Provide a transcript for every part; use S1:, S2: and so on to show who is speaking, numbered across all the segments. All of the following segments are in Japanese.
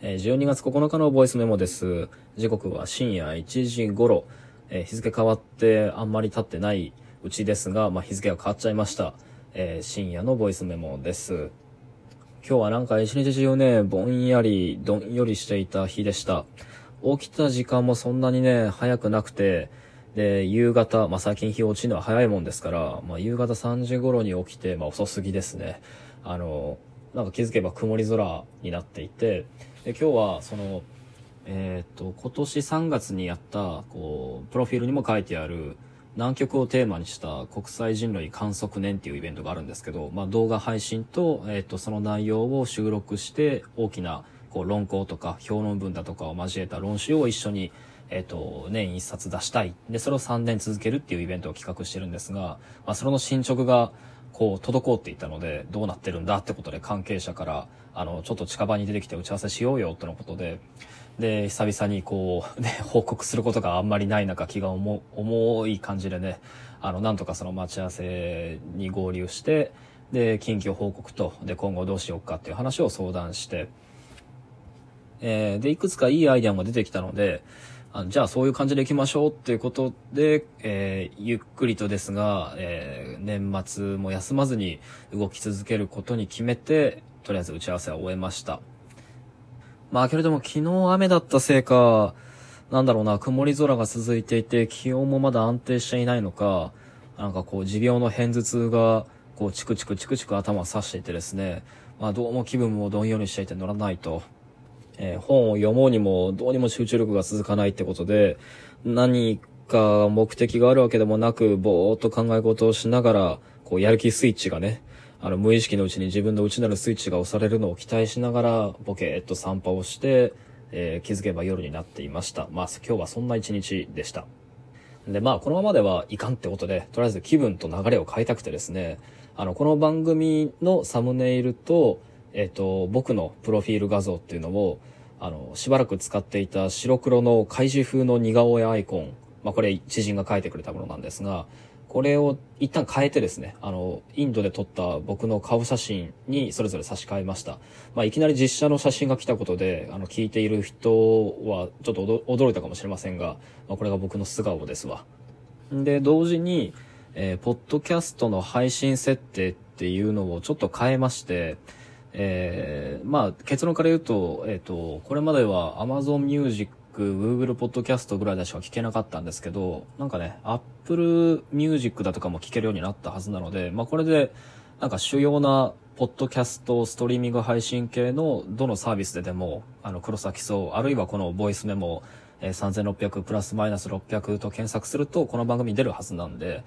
S1: 12月9日のボイスメモです。時刻は深夜1時頃、え日付変わってあんまり経ってないうちですが、まあ、日付が変わっちゃいました。えー深夜のボイスメモです。今日はなんか一日中ね、ぼんやり、どんよりしていた日でした。起きた時間もそんなにね、早くなくて、で、夕方、まあ、最近日落ちるのは早いもんですから、まあ、夕方3時頃に起きて、まあ、遅すぎですね。あの、なんか気づけば曇り空になっていて、で、今日はその、えっ、と、今年3月にやった、こう、プロフィールにも書いてある、南極をテーマにした国際人類観測年っていうイベントがあるんですけど、まあ、動画配信と、えっ、と、その内容を収録して、大きな、こう、論考とか、評論文だとかを交えた論集を一緒に、えっ、と、年一冊出したい。で、それを3年続けるっていうイベントを企画してるんですが、まあ、それの進捗が、こう、滞っていたので、どうなってるんだってことで関係者から、あの、ちょっと近場に出てきて打ち合わせしようよ、とのことで、で、久々にこう、ね、報告することがあんまりない中、気が重い感じでね、あの、なんとかその待ち合わせに合流して、で、近況報告と、で、今後どうしようかっていう話を相談して、えーで、いくつかいいアイデアも出てきたので、あじゃあそういう感じでいきましょうっていうことで、えーゆっくりとですが、えー年末も休まずに動き続けることに決めて、とりあえず打ち合わせは終えました。まあけれども昨日雨だったせいか、なんだろうな、曇り空が続いていて気温もまだ安定していないのか、なんかこう持病の偏頭痛が、こうチクチクチクチク頭を刺していてですね、まあどうも気分もどんよりしていて乗らないと。えー本を読もうにもどうにも集中力が続かないってことで、何か目的があるわけでもなく、ぼーっと考え事をしながら、こうやる気スイッチがね、あの無意識のうちに自分の内なるスイッチが押されるのを期待しながら、ボケーっと散歩をして、えー気づけば夜になっていました。まあ今日はそんな一日でした。で、まあ、このままではいかんってことで、とりあえず気分と流れを変えたくてですね、あの、この番組のサムネイルと、えっ、と、僕のプロフィール画像っていうのを、あの、しばらく使っていた白黒の怪獣風の似顔絵アイコン、まあ、これ知人が描いてくれたものなんですが、これを一旦変えてですね、あの、インドで撮った僕の顔写真にそれぞれ差し替えました。まあ、いきなり実写の写真が来たことで、あの、聞いている人はちょっと驚いたかもしれませんが、まあ、これが僕の素顔ですわ。で、同時に、えーポッドキャストの配信設定っていうのをちょっと変えまして、えーまあ、結論から言うと、えっ、と、これまでは Amazon Music、Google Podcast ぐらいでしか聞けなかったんですけど、なんかね、Apple Music だとかも聞けるようになったはずなので、まあ、これで、なんか主要なポッドキャスト、ストリーミング配信系のどのサービスででも、あの、黒崎そう、あるいはこのボイスメモ、えー3600プラスマイナス600と検索すると、この番組出るはずなんで、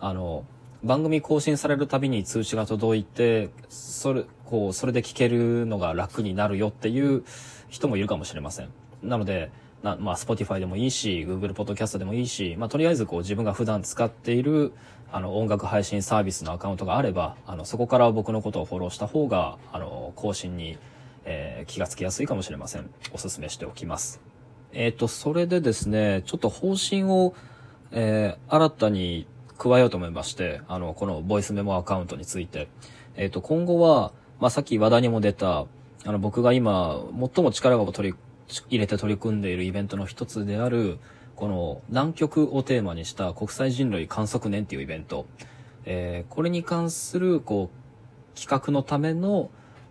S1: あの、番組更新されるたびに通知が届いて、それ、こう、それで聞けるのが楽になるよっていう人もいるかもしれません。なので、なまあ、Spotify でもいいし、Google Podcast でもいいし、まあ、とりあえずこう、自分が普段使っている、あの、音楽配信サービスのアカウントがあれば、あの、そこから僕のことをフォローした方が、あの、更新に、えー気がつきやすいかもしれません。お勧めしておきます。えっ、と、それでですね、ちょっと方針を、えー新たに加えようと思いまして、あの、このボイスメモアカウントについて。えっ、と、今後は、まあ、さっき話題にも出た、あの、僕が今、最も力を取り、入れて取り組んでいるイベントの一つである、この南極をテーマにした国際人類観測年っていうイベント。えーこれに関する、こう、企画のための、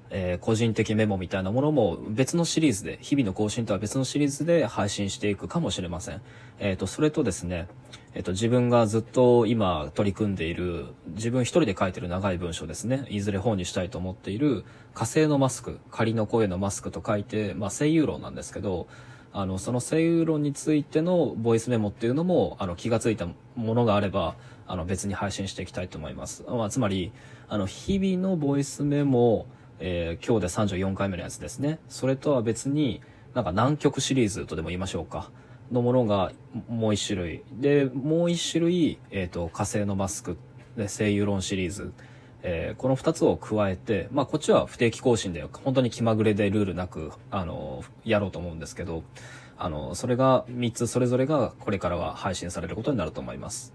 S1: えー個人的メモみたいなものも別のシリーズで、日々の更新とは別のシリーズで配信していくかもしれません。えっ、と、それとですね、えっ、と、自分がずっと今取り組んでいる、自分一人で書いてる長い文章ですね、いずれ本にしたいと思っている、火星のマスク、仮の声のマスクと書いて、まあ、声優論なんですけど、あの、その声優論についてのボイスメモっていうのも、あの、気がついたものがあれば、あの、別に配信していきたいと思います。まあ、つまり、あの、日々のボイスメモ、えー今日で34回目のやつですね。それとは別に、なんか南極シリーズとでも言いましょうか。のものがもう一種類。で、もう一種類、えっ、と、火星のマスク、で、声優論シリーズ。えーこの二つを加えて、まあ、こっちは不定期更新で、本当に気まぐれでルールなく、あの、やろうと思うんですけど、あの、それが三つそれぞれがこれからは配信されることになると思います。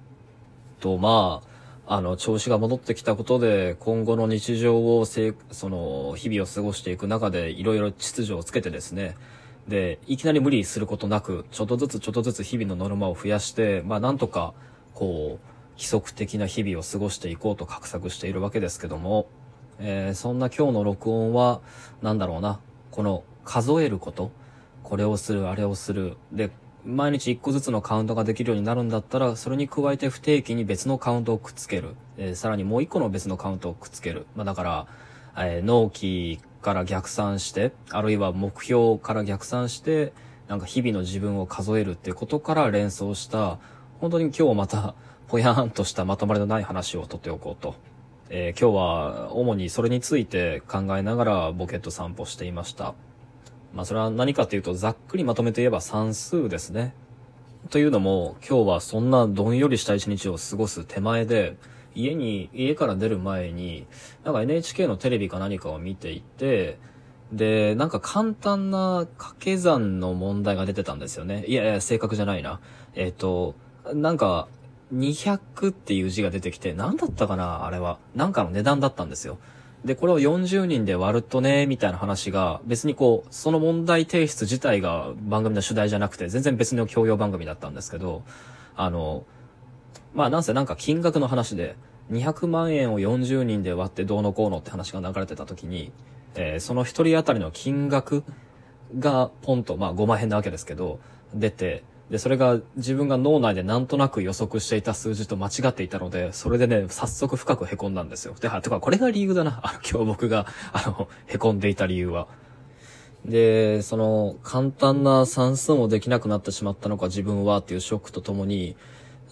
S1: と、まあ、あの、調子が戻ってきたことで、今後の日常をせ、その、日々を過ごしていく中で、いろいろ秩序をつけてですね、で、いきなり無理することなく、ちょっとずつちょっとずつ日々のノルマを増やして、まあなんとか、こう、規則的な日々を過ごしていこうと画策しているわけですけども、えー、そんな今日の録音は、なんだろうな、この数えること、これをする、あれをする、で、毎日1個ずつのカウントができるようになるんだったら、それに加えて不定期に別のカウントをくっつける。えー、さらにもう1個の別のカウントをくっつける。まあだから、えー、納期から逆算して、あるいは目標から逆算して、なんか日々の自分を数えるっていうことから連想した、本当に今日また、ぽやーんとしたまとまりのない話をとっておこうと。えー、今日は主にそれについて考えながらボケット散歩していました。まあそれは何かっていうとざっくりまとめて言えば算数ですね。というのも今日はそんなどんよりした一日を過ごす手前で家に、家から出る前になんか NHK のテレビか何かを見ていてで、なんか簡単な掛け算の問題が出てたんですよね。いやいや、正確じゃないな。えっ、ー、と、なんか、200っていう字が出てきて、何だったかなあれは。なんかの値段だったんですよ。で、これを40人で割るとね、みたいな話が、別にこう、その問題提出自体が番組の主題じゃなくて、全然別の教養番組だったんですけど、あの、まあなんせなんか金額の話で、200万円を40人で割ってどうのこうのって話が流れてた時に、えー、その一人当たりの金額がポンと、まあ5万円なわけですけど、出て、で、それが自分が脳内でなんとなく予測していた数字と間違っていたので、それでね、早速深く凹んだんですよ。で、は、とか、これが理由だな。あの、今日僕が、あの、凹んでいた理由は。で、その、簡単な算数もできなくなってしまったのか自分はっていうショックとともに、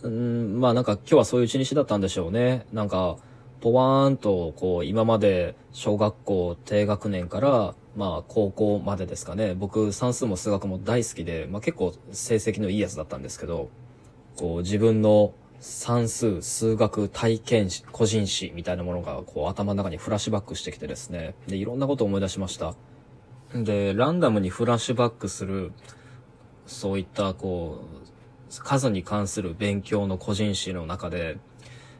S1: うん、まあなんか今日はそういう一日だったんでしょうね。なんか、ポワーンと、こう、今まで小学校低学年から、まあ、高校までですかね。僕、算数も数学も大好きで、まあ結構成績のいいやつだったんですけど、こう、自分の算数、数学、体験史、個人史みたいなものが、こう、頭の中にフラッシュバックしてきてですね。で、いろんなことを思い出しました。で、ランダムにフラッシュバックする、そういった、こう、数に関する勉強の個人史の中で、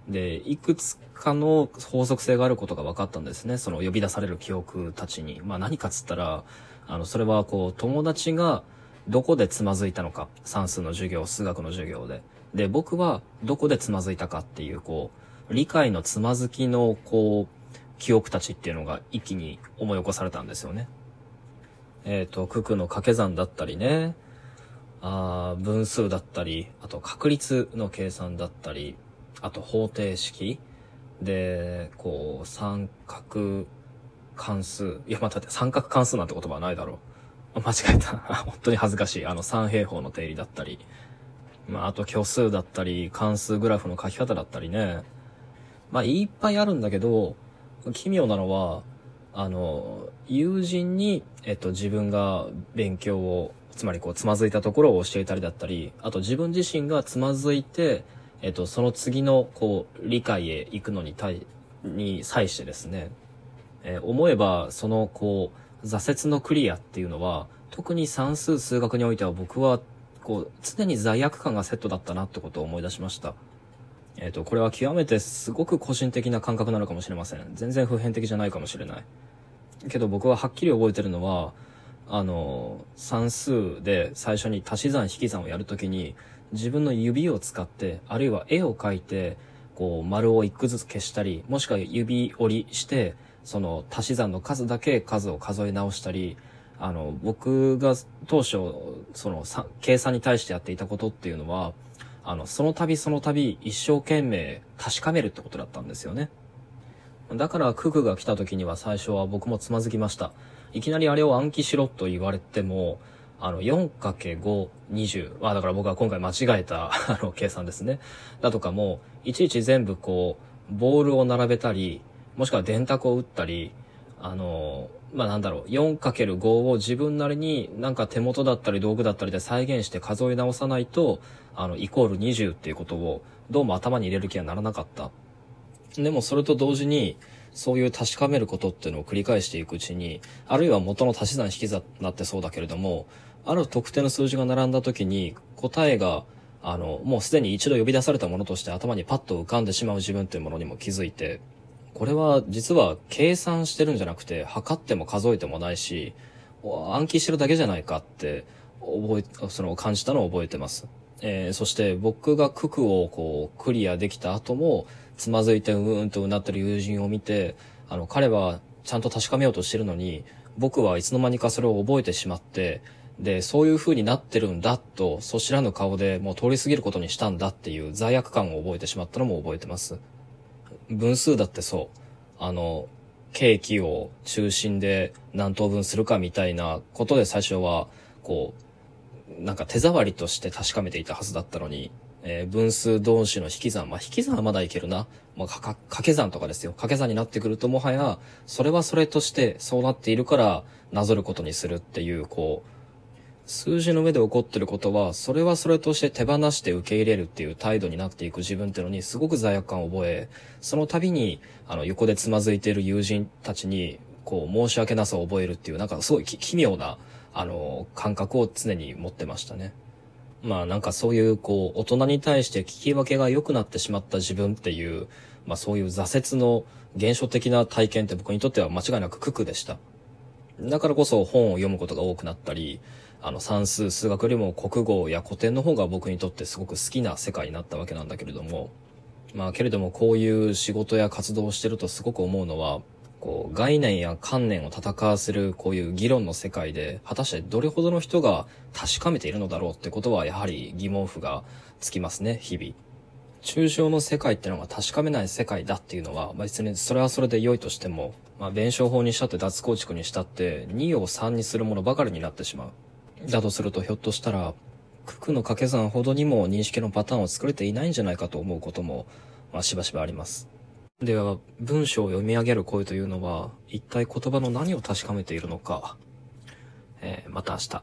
S1: で、いくつかの法則性があることが分かったんですね。その呼び出される記憶たちに。まあ何かっつったら、あの、それはこう、友達がどこでつまずいたのか。算数の授業、数学の授業で。で、僕はどこでつまずいたかっていう、こう、理解のつまずきの、こう、記憶たちっていうのが一気に思い起こされたんですよね。えっ、ー、と、九九の掛け算だったりね、あ分数だったり、あと確率の計算だったり、あと方程式で、こう、三角関数。いや、また待って、三角関数なんて言葉はないだろう。間違えた。本当に恥ずかしい。あの、三平方の定理だったり。まあ、あと虚数だったり、関数グラフの書き方だったりね。まあ、いっぱいあるんだけど、奇妙なのは、あの、友人に、えっと、自分が勉強を、つまりこう、つまずいたところを教えたりだったり、あと自分自身がつまずいて、えっと、その次の、こう、理解へ行くのに対、に際してですね、えー、思えば、その、こう、挫折のクリアっていうのは、特に算数、数学においては僕は、こう、常に罪悪感がセットだったなってことを思い出しました。えっ、ー、と、これは極めてすごく個人的な感覚なのかもしれません。全然普遍的じゃないかもしれない。けど僕ははっきり覚えてるのは、あの、算数で最初に足し算引き算をやるときに、自分の指を使って、あるいは絵を描いて、こう、丸を一個ずつ消したり、もしくは指折りして、その足し算の数だけ数を数え直したり、あの、僕が当初、その、計算に対してやっていたことっていうのは、あの、その度その度一生懸命確かめるってことだったんですよね。だから、ククが来た時には最初は僕もつまずきました。いきなりあれを暗記しろと言われても、あの、4×5、20。あ、だから僕は今回間違えた、あの、計算ですね。だとかも、いちいち全部こう、ボールを並べたり、もしくは電卓を打ったり、あの、まあ、なんだろう、4×5 を自分なりになんか手元だったり道具だったりで再現して数え直さないと、あの、イコール20っていうことを、どうも頭に入れる気はならなかった。でもそれと同時に、そういう確かめることっていうのを繰り返していくうちに、あるいは元の足し算引き算になってそうだけれども、ある特定の数字が並んだ時に答えがあの、もうすでに一度呼び出されたものとして頭にパッと浮かんでしまう自分っていうものにも気づいて、これは実は計算してるんじゃなくて、測っても数えてもないし、暗記してるだけじゃないかって覚え、その感じたのを覚えてます。えー、そして僕が九九をこうクリアできた後も、つまずいてうーんとうなってる友人を見て、あの、彼はちゃんと確かめようとしてるのに、僕はいつの間にかそれを覚えてしまって、で、そういう風になってるんだと、そ知らぬ顔でもう通り過ぎることにしたんだっていう罪悪感を覚えてしまったのも覚えてます。分数だってそう。あの、ケーキを中心で何等分するかみたいなことで最初は、こう、なんか手触りとして確かめていたはずだったのに、えー、分数同士の引き算、まあ、引き算はまだいけるな。まあ、か、掛け算とかですよ。掛け算になってくるともはや、それはそれとしてそうなっているからなぞることにするっていう、こう、数字の上で起こってることは、それはそれとして手放して受け入れるっていう態度になっていく自分っていうのにすごく罪悪感を覚え、その度に、あの、横でつまずいている友人たちに、こう、申し訳なさを覚えるっていう、なんかすごい奇妙な、あの、感覚を常に持ってましたね。まあなんかそういう、こう、大人に対して聞き分けが良くなってしまった自分っていう、まあそういう挫折の現象的な体験って僕にとっては間違いなく苦苦でした。だからこそ本を読むことが多くなったり、あの算数、数学よりも国語や古典の方が僕にとってすごく好きな世界になったわけなんだけれども、まあけれどもこういう仕事や活動をしてるとすごく思うのは、こう概念や観念を戦わせるこういう議論の世界で、果たしてどれほどの人が確かめているのだろうってことはやはり疑問符がつきますね、日々。抽象の世界ってのが確かめない世界だっていうのは、まあ別にそれはそれで良いとしても、まあ、弁証法にしたって脱構築にしたって、2を3にするものばかりになってしまう。だとするとひょっとしたら、九九の掛け算ほどにも認識のパターンを作れていないんじゃないかと思うことも、まあ、しばしばあります。では、文章を読み上げる声というのは、一体言葉の何を確かめているのか、えー、また明日。